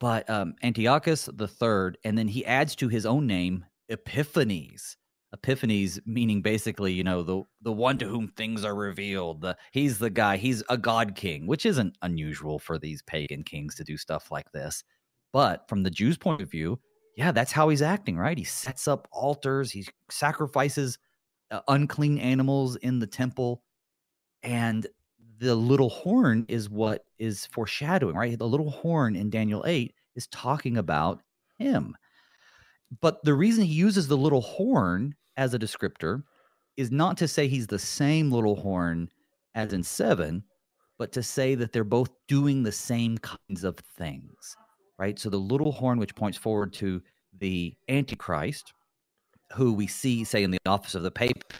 but um, Antiochus the third, and then he adds to his own name Epiphanes. Epiphanes meaning basically, you know, the the one to whom things are revealed. The he's the guy. He's a god king, which isn't unusual for these pagan kings to do stuff like this. But from the Jews' point of view, yeah, that's how he's acting, right? He sets up altars, he sacrifices uh, unclean animals in the temple, and the little horn is what is foreshadowing, right? The little horn in Daniel 8 is talking about him. But the reason he uses the little horn as a descriptor is not to say he's the same little horn as in 7, but to say that they're both doing the same kinds of things, right? So the little horn, which points forward to the Antichrist, who we see, say, in the office of the Pope,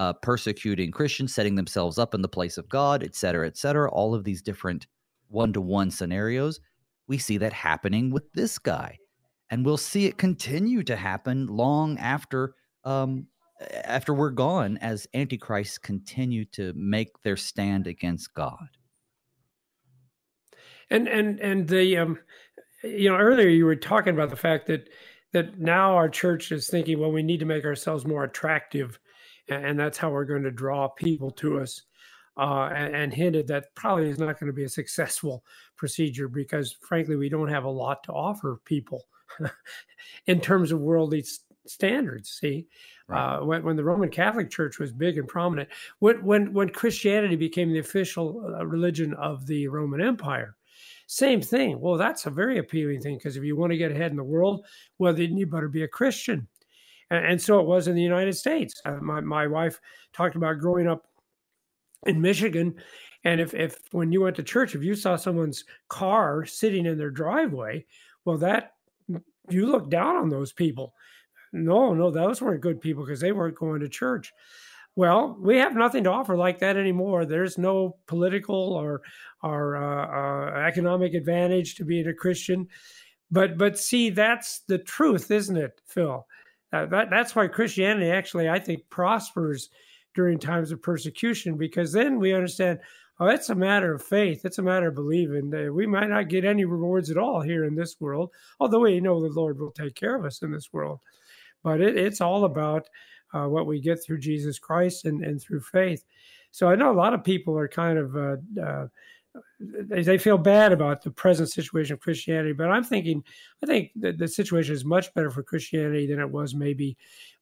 uh, persecuting Christians, setting themselves up in the place of God, et cetera, et cetera. All of these different one to one scenarios. We see that happening with this guy. And we'll see it continue to happen long after um, after we're gone as antichrists continue to make their stand against God. And and and the um, you know earlier you were talking about the fact that that now our church is thinking, well, we need to make ourselves more attractive, and, that's how we're going to draw people to us. Uh, and, and, hinted that probably is not going to be a successful procedure because, frankly, we don't have a lot to offer people in terms of worldly standards. See, right. uh, when, when, the Roman Catholic Church was big and prominent, when when when Christianity became the official uh, religion of the Roman Empire, same thing. Well, that's a very appealing thing because if you want to get ahead in the world, well, then you better be a Christian. And, so it was in the United States. Uh, my, my wife talked about growing up in Michigan. And if, if when you went to church, if you saw someone's car sitting in their driveway, well, that you look down on those people. No, no, those weren't good people because they weren't going to church. Well, we have nothing to offer like that anymore. There's no political or or uh, uh, economic advantage to being a Christian, but but see, that's the truth, isn't it, Phil? Uh, that that's why Christianity actually, I think, prospers during times of persecution because then we understand. Oh, it's a matter of faith. It's a matter of believing. We might not get any rewards at all here in this world, although we know the Lord will take care of us in this world. But it, it's all about uh, what we get through Jesus Christ and, and through faith. So I know a lot of people are kind of uh, uh, they, they feel bad about the present situation of Christianity, but I'm thinking I think that the situation is much better for Christianity than it was maybe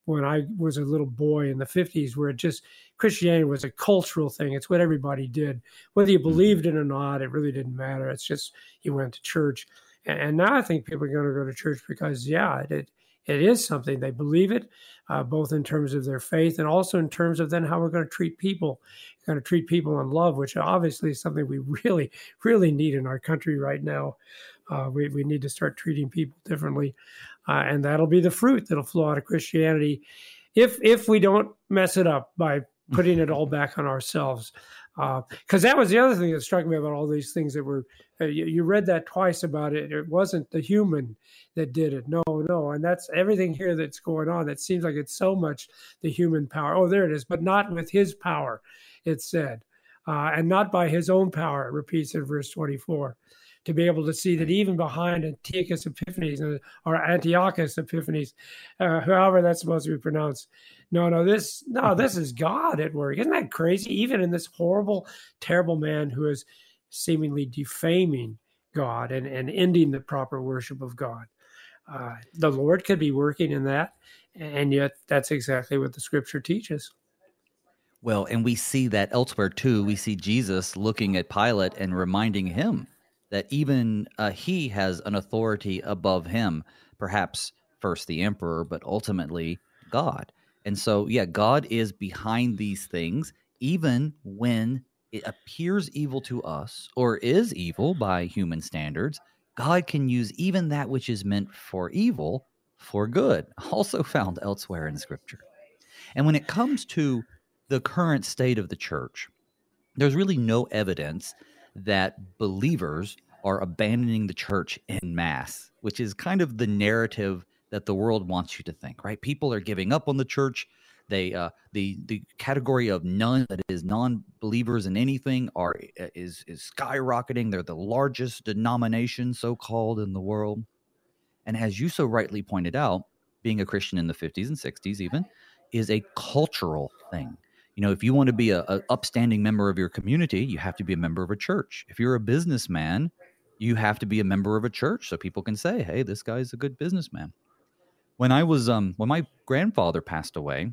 when I was a little boy in the 50s, where it just Christianity was a cultural thing. It's what everybody did, whether you mm-hmm. believed it or not. It really didn't matter. It's just you went to church. And now I think people are going to go to church because, yeah, it, it is something they believe it, uh, both in terms of their faith and also in terms of then how we're going to treat people, we're going to treat people in love, which obviously is something we really, really need in our country right now. Uh, we, we need to start treating people differently, uh, and that'll be the fruit that'll flow out of Christianity, if if we don't mess it up by putting it all back on ourselves because uh, that was the other thing that struck me about all these things that were uh, you, you, read that twice about it it wasn't the human that did it. No no and that's everything here that's going on that seems like it's so much the human power. Oh there it is but not with his power it said uh, and not by his own power it repeats in verse 24 to be able to see that even behind Antiochus Epiphanes uh, or Antiochus Epiphanes, uh, however that's supposed to be pronounced, no, no, this no, this is God at work. Isn't that crazy? Even in this horrible, terrible man who is seemingly defaming God and, and ending the proper worship of God. Uh, the Lord could be working in that, and yet that's exactly what the scripture teaches. Well, and we see that elsewhere too. We see Jesus looking at Pilate and reminding him that even uh, he has an authority above him, perhaps first the emperor, but ultimately God. And so, yeah, God is behind these things, even when it appears evil to us or is evil by human standards. God can use even that which is meant for evil for good, also found elsewhere in Scripture. And when it comes to the current state of the church, there's really no evidence that believers are abandoning the church in mass, which is kind of the narrative that the world wants you to think, right? People are giving up on the church. They uh, the the category of none that is non-believers in anything are uh, is is skyrocketing. They're the largest denomination, so called, in the world. And as you so rightly pointed out, being a Christian in the 50s and 60s even is a cultural thing. You know, if you want to be a, a upstanding member of your community, you have to be a member of a church. If you're a businessman, you have to be a member of a church so people can say, "Hey, this guy's a good businessman." when I was um when my grandfather passed away,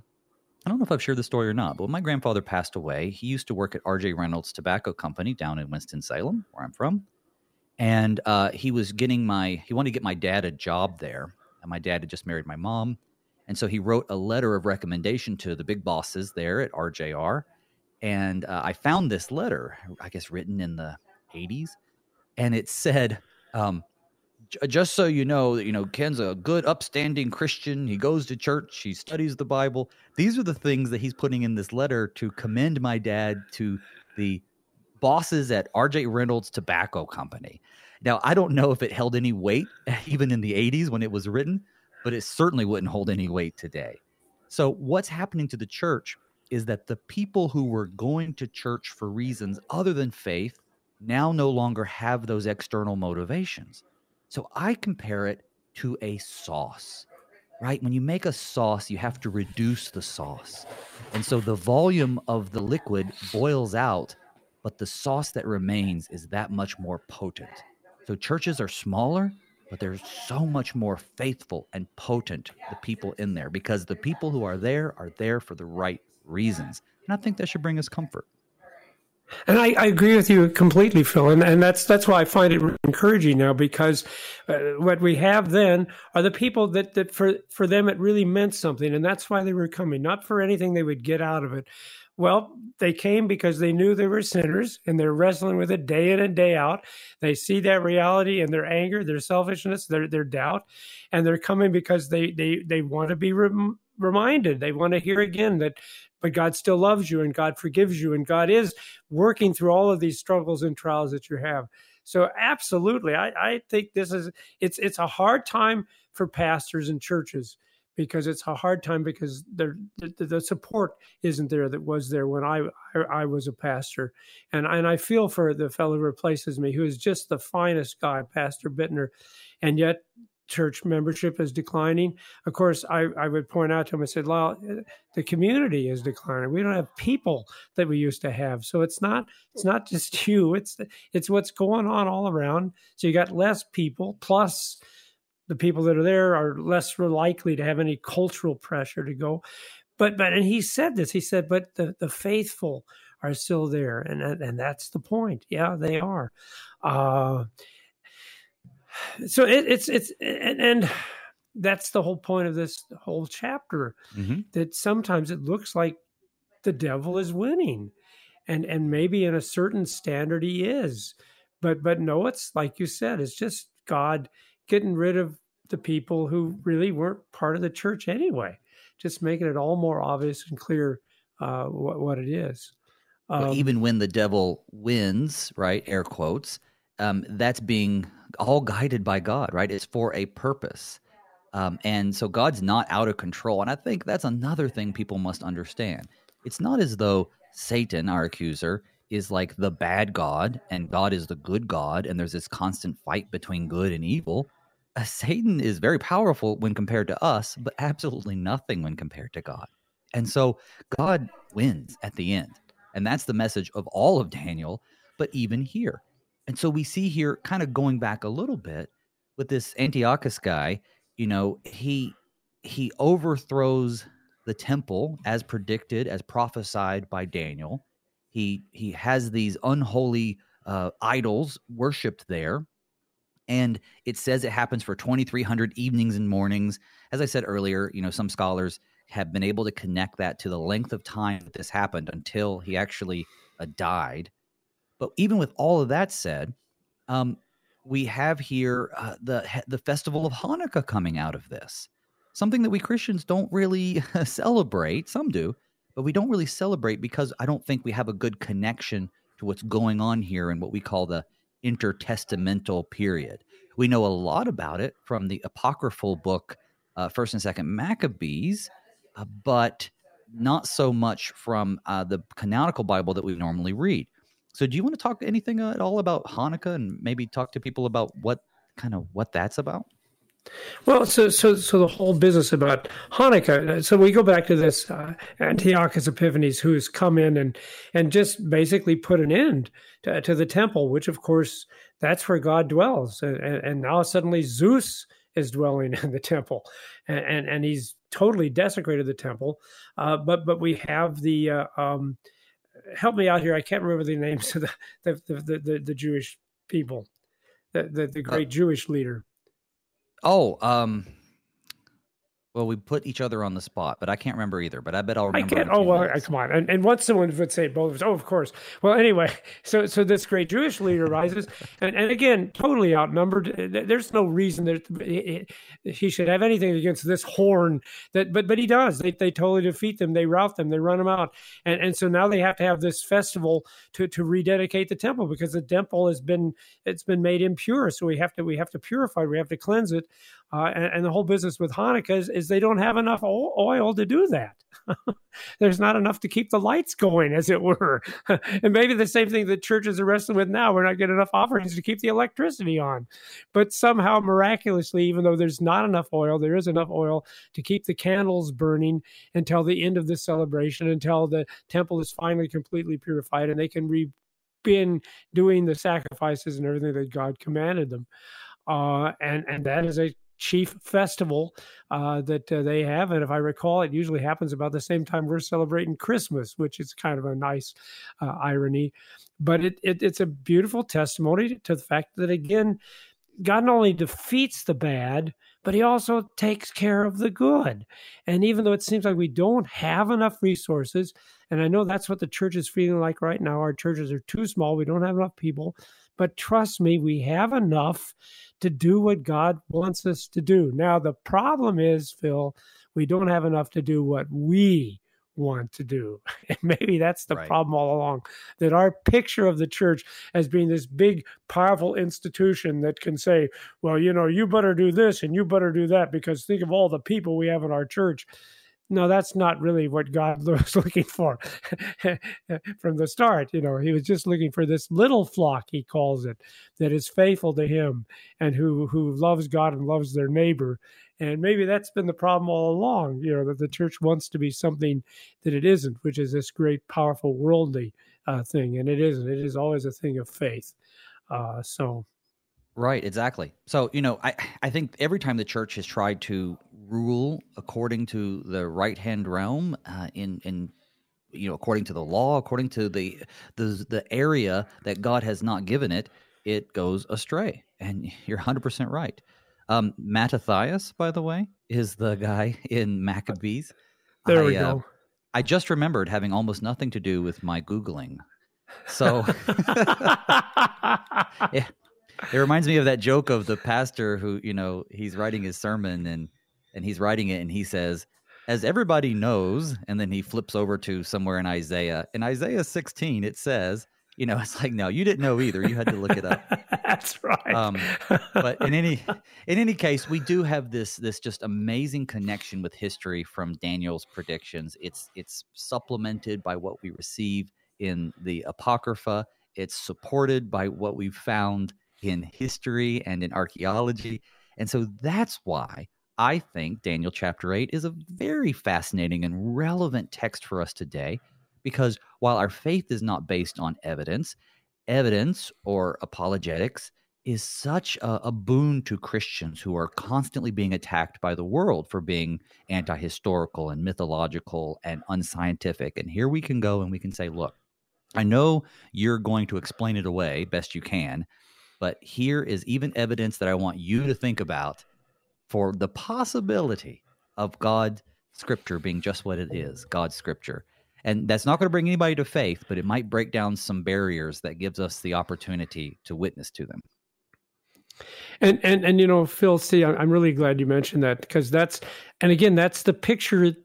I don't know if I've shared the story or not, but when my grandfather passed away, he used to work at R.J. Reynolds Tobacco Company down in Winston Salem, where I'm from, and uh, he was getting my he wanted to get my dad a job there, and my dad had just married my mom, and so he wrote a letter of recommendation to the big bosses there at RJR, and uh, I found this letter, I guess written in the 80s, and it said. Um, just so you know you know Ken's a good upstanding Christian. He goes to church, he studies the Bible. These are the things that he's putting in this letter to commend my dad to the bosses at RJ Reynolds Tobacco Company. Now, I don't know if it held any weight even in the 80s when it was written, but it certainly wouldn't hold any weight today. So, what's happening to the church is that the people who were going to church for reasons other than faith now no longer have those external motivations. So I compare it to a sauce, right? When you make a sauce, you have to reduce the sauce. And so the volume of the liquid boils out, but the sauce that remains is that much more potent. So churches are smaller, but they're so much more faithful and potent, the people in there, because the people who are there are there for the right reasons. And I think that should bring us comfort. And I, I, agree with you completely, Phil, and, and that's that's why I find it encouraging now because uh, what we have then are the people that that for for them it really meant something, and that's why they were coming, not for anything they would get out of it. Well, they came because they knew they were sinners, and they're wrestling with it day in and day out. They see that reality and their anger, their selfishness, their their doubt, and they're coming because they they they want to be rem- reminded. They want to hear again that but God still loves you and God forgives you and God is working through all of these struggles and trials that you have. So absolutely, I, I think this is it's it's a hard time for pastors and churches because it's a hard time because the, the, support isn't there that was there when I, I, I was a pastor, and and I feel for the fellow who replaces me, who is just the finest guy, Pastor Bittner, and yet church membership is declining. Of course, I, I would point out to him, I said, well, eh, the community is declining. We don't have people that we used to have. So it's not, it's not just you, it's, it's what's going on all around. So you got less people plus the people that are there are less likely to have any cultural pressure to go. But, but, and he said this, he said, but the, the faithful are still there. And, and that's the point. Yeah, they are. Uh, so it, it's it's and, and, that's the whole point of this whole chapter mm-hmm. that sometimes it looks like the devil is winning and and maybe in a certain standard he is but but no it's like you said it's just god getting rid of the people who really weren't part of the church anyway just making it all more obvious and clear uh, what, what it is um, even when the devil wins right air quotes um, that's being all guided by God, right? It's for a purpose. Um, and so God's not out of control. And I think that's another thing people must understand. It's not as though Satan, our accuser, is like the bad God and God is the good God, and there's this constant fight between good and evil. Uh, Satan is very powerful when compared to us, but absolutely nothing when compared to God. And so God wins at the end. And that's the message of all of Daniel, but even here. And so we see here, kind of going back a little bit with this Antiochus guy, you know, he he overthrows the temple as predicted, as prophesied by Daniel. He he has these unholy uh, idols worshipped there, and it says it happens for 2,300 evenings and mornings. As I said earlier, you know, some scholars have been able to connect that to the length of time that this happened until he actually uh, died. But even with all of that said, um, we have here uh, the the festival of Hanukkah coming out of this, something that we Christians don't really celebrate. Some do, but we don't really celebrate because I don't think we have a good connection to what's going on here in what we call the intertestamental period. We know a lot about it from the apocryphal book, uh, First and Second Maccabees, uh, but not so much from uh, the canonical Bible that we normally read. So, do you want to talk anything at all about Hanukkah and maybe talk to people about what kind of what that's about? Well, so so so the whole business about Hanukkah. So we go back to this uh, Antiochus Epiphanes, who's come in and and just basically put an end to, to the temple, which of course that's where God dwells, and, and now suddenly Zeus is dwelling in the temple, and and, and he's totally desecrated the temple. Uh, but but we have the uh, um, help me out here. I can't remember the names of the the the, the, the Jewish people, the the, the great uh, Jewish leader. Oh, um, well, we put each other on the spot, but I can't remember either. But I bet I'll remember. I can't. Oh well, come on. And, and once someone would say both, of us, oh, of course. Well, anyway, so so this great Jewish leader rises, and, and again, totally outnumbered. There's no reason that eh, eh, he should have anything against this horn. That, but but he does. They they totally defeat them. They rout them. They run them out. And and so now they have to have this festival to to rededicate the temple because the temple has been it's been made impure. So we have to we have to purify. We have to cleanse it. Uh, and, and, the whole business with Hanukkah is, is they don't have enough oil to do that. There's not enough to keep the lights going, as it were. and maybe the same thing that churches are wrestling with now. We're not getting enough offerings to keep the electricity on. But somehow, miraculously, even though there's not enough oil, there is enough oil to keep the candles burning until the end of the celebration, until the temple is finally completely purified and they can re- begin doing the sacrifices and everything that God commanded them. Uh, and and that is a chief festival uh, that uh, they have. And if I recall, it usually happens about the same time we're celebrating Christmas, which is kind of a nice uh, irony. But it, it, it's a beautiful testimony to the fact that, again, God not only defeats the bad, but he also takes care of the good. And even though it seems like we don't have enough resources, and I know that's what the church is feeling like right now, our churches are too small, we don't have enough people. But trust me, we have enough to do what God wants us to do. Now, the problem is, Phil, we don't have enough to do what we want to do. And maybe that's the right. problem all along that our picture of the church as being this big, powerful institution that can say, well, you know, you better do this and you better do that because think of all the people we have in our church no, that's not really what God was looking for from the start. You know, he was just looking for this little flock, he calls it, that is faithful to him and who who loves God and loves their neighbor. And maybe that's been the problem all along, you know, that the church wants to be something that it isn't, which is this great, powerful, worldly uh, thing. And it isn't. It is always a thing of faith. Uh, so Right, exactly. So, you know, I, I think every time the church has tried to rule according to the right hand realm, uh, in in you know, according to the law, according to the the the area that God has not given it, it goes astray. And you're 100% right. Um, Mattathias, by the way, is the guy in Maccabees. There I, we uh, go. I just remembered having almost nothing to do with my Googling. So, yeah, it reminds me of that joke of the pastor who, you know, he's writing his sermon and and he's writing it and he says, as everybody knows, and then he flips over to somewhere in Isaiah. In Isaiah 16, it says, you know, it's like, no, you didn't know either. You had to look it up. That's right. Um, but in any in any case, we do have this this just amazing connection with history from Daniel's predictions. It's it's supplemented by what we receive in the Apocrypha. It's supported by what we've found in history and in archaeology. And so that's why I think Daniel chapter 8 is a very fascinating and relevant text for us today because while our faith is not based on evidence, evidence or apologetics is such a, a, boon to Christians who are constantly being attacked by the world for being anti historical and mythological and unscientific. And here we can go and we can say, look, I know you're going to explain it away best you can, but here is even evidence that I want you to think about for the possibility of God's scripture being just what it is God's scripture. And that's not going to bring anybody to faith, but it might break down some barriers that gives us the opportunity to witness to them. And and and you know, Phil, see, I'm really glad you mentioned that because that's and again, that's the picture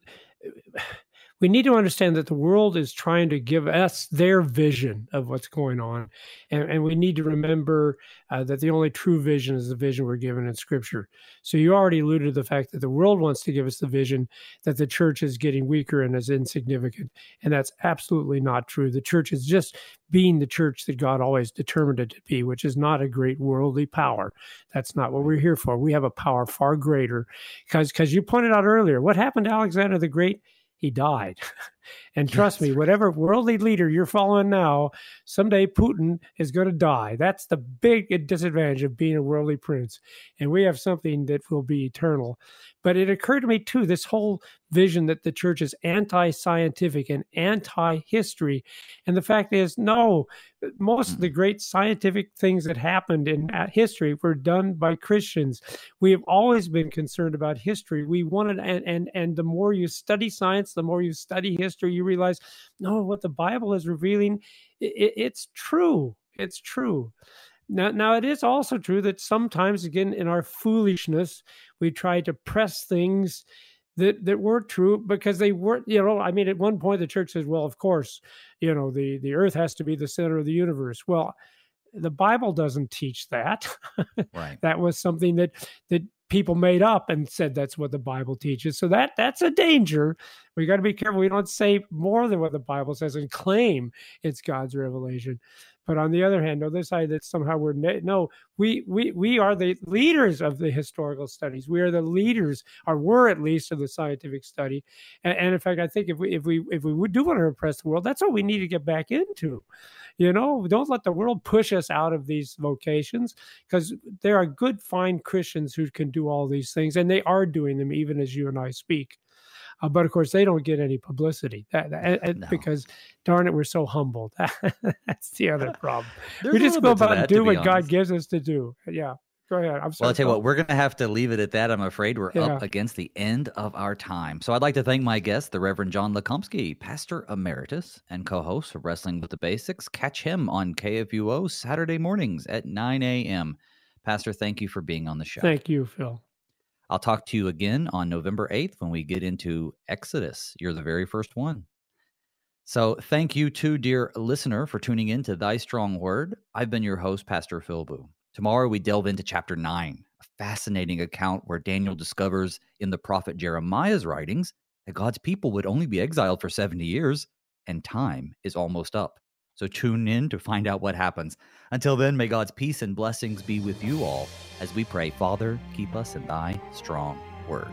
we need to understand that the world is trying to give us their vision of what's going on. And, and we need to remember uh, that the only true vision is the vision we're given in Scripture. So you already alluded to the fact that the world wants to give us the vision that the church is getting weaker and is insignificant. And that's absolutely not true. The church is just being the church that God always determined it to be, which is not a great worldly power. That's not what we're here for. We have a power far greater. Because because you pointed out earlier, what happened to Alexander the Great? He died. and trust yes. me, whatever worldly leader you're following now, someday Putin is going to die. That's the big disadvantage of being a worldly prince. And we have something that will be eternal. But it occurred to me too this whole vision that the church is anti scientific and anti history. And the fact is, no, most of the mm. great scientific things that happened in history were done by Christians. We have always been concerned about history. We wanted, and, and, and the more you study science, the more you study history, you realize, no, what the Bible is revealing, it, it's true. It's true. Now, now, it is also true that sometimes, again, in our foolishness, we try to press things that that weren't true because they weren't. You know, I mean, at one point the church says, "Well, of course, you know, the the earth has to be the center of the universe." Well, the Bible doesn't teach that. Right. that was something that that people made up and said that's what the Bible teaches. So that that's a danger. We got to be careful. We don't say more than what the Bible says and claim it's God's revelation. But on the other hand, no, this side that somehow we're no, we we we are the leaders of the historical studies. We are the leaders, or were at least of the scientific study. And, and in fact, I think if we if we if we would do want to impress the world, that's what we need to get back into. You know, don't let the world push us out of these vocations because there are good, fine Christians who can do all these things, and they are doing them even as you and I speak. Uh, but of course, they don't get any publicity that, that, no. because, darn it, we're so humbled. That's the other problem. we just go about and do what God gives us to do. Yeah. Go ahead. I'm sorry. Well, I'll tell you what, we're going to have to leave it at that. I'm afraid we're yeah. up against the end of our time. So I'd like to thank my guest, the Reverend John Lukomsky, Pastor Emeritus and co host of Wrestling with the Basics. Catch him on KFUO Saturday mornings at 9 a.m. Pastor, thank you for being on the show. Thank you, Phil. I'll talk to you again on November 8th when we get into Exodus. You're the very first one. So, thank you too, dear listener, for tuning in to Thy Strong Word. I've been your host, Pastor Phil Booe. Tomorrow, we delve into chapter 9, a fascinating account where Daniel discovers in the prophet Jeremiah's writings that God's people would only be exiled for 70 years, and time is almost up. So tune in to find out what happens. Until then, may God's peace and blessings be with you all as we pray, Father, keep us in thy strong word.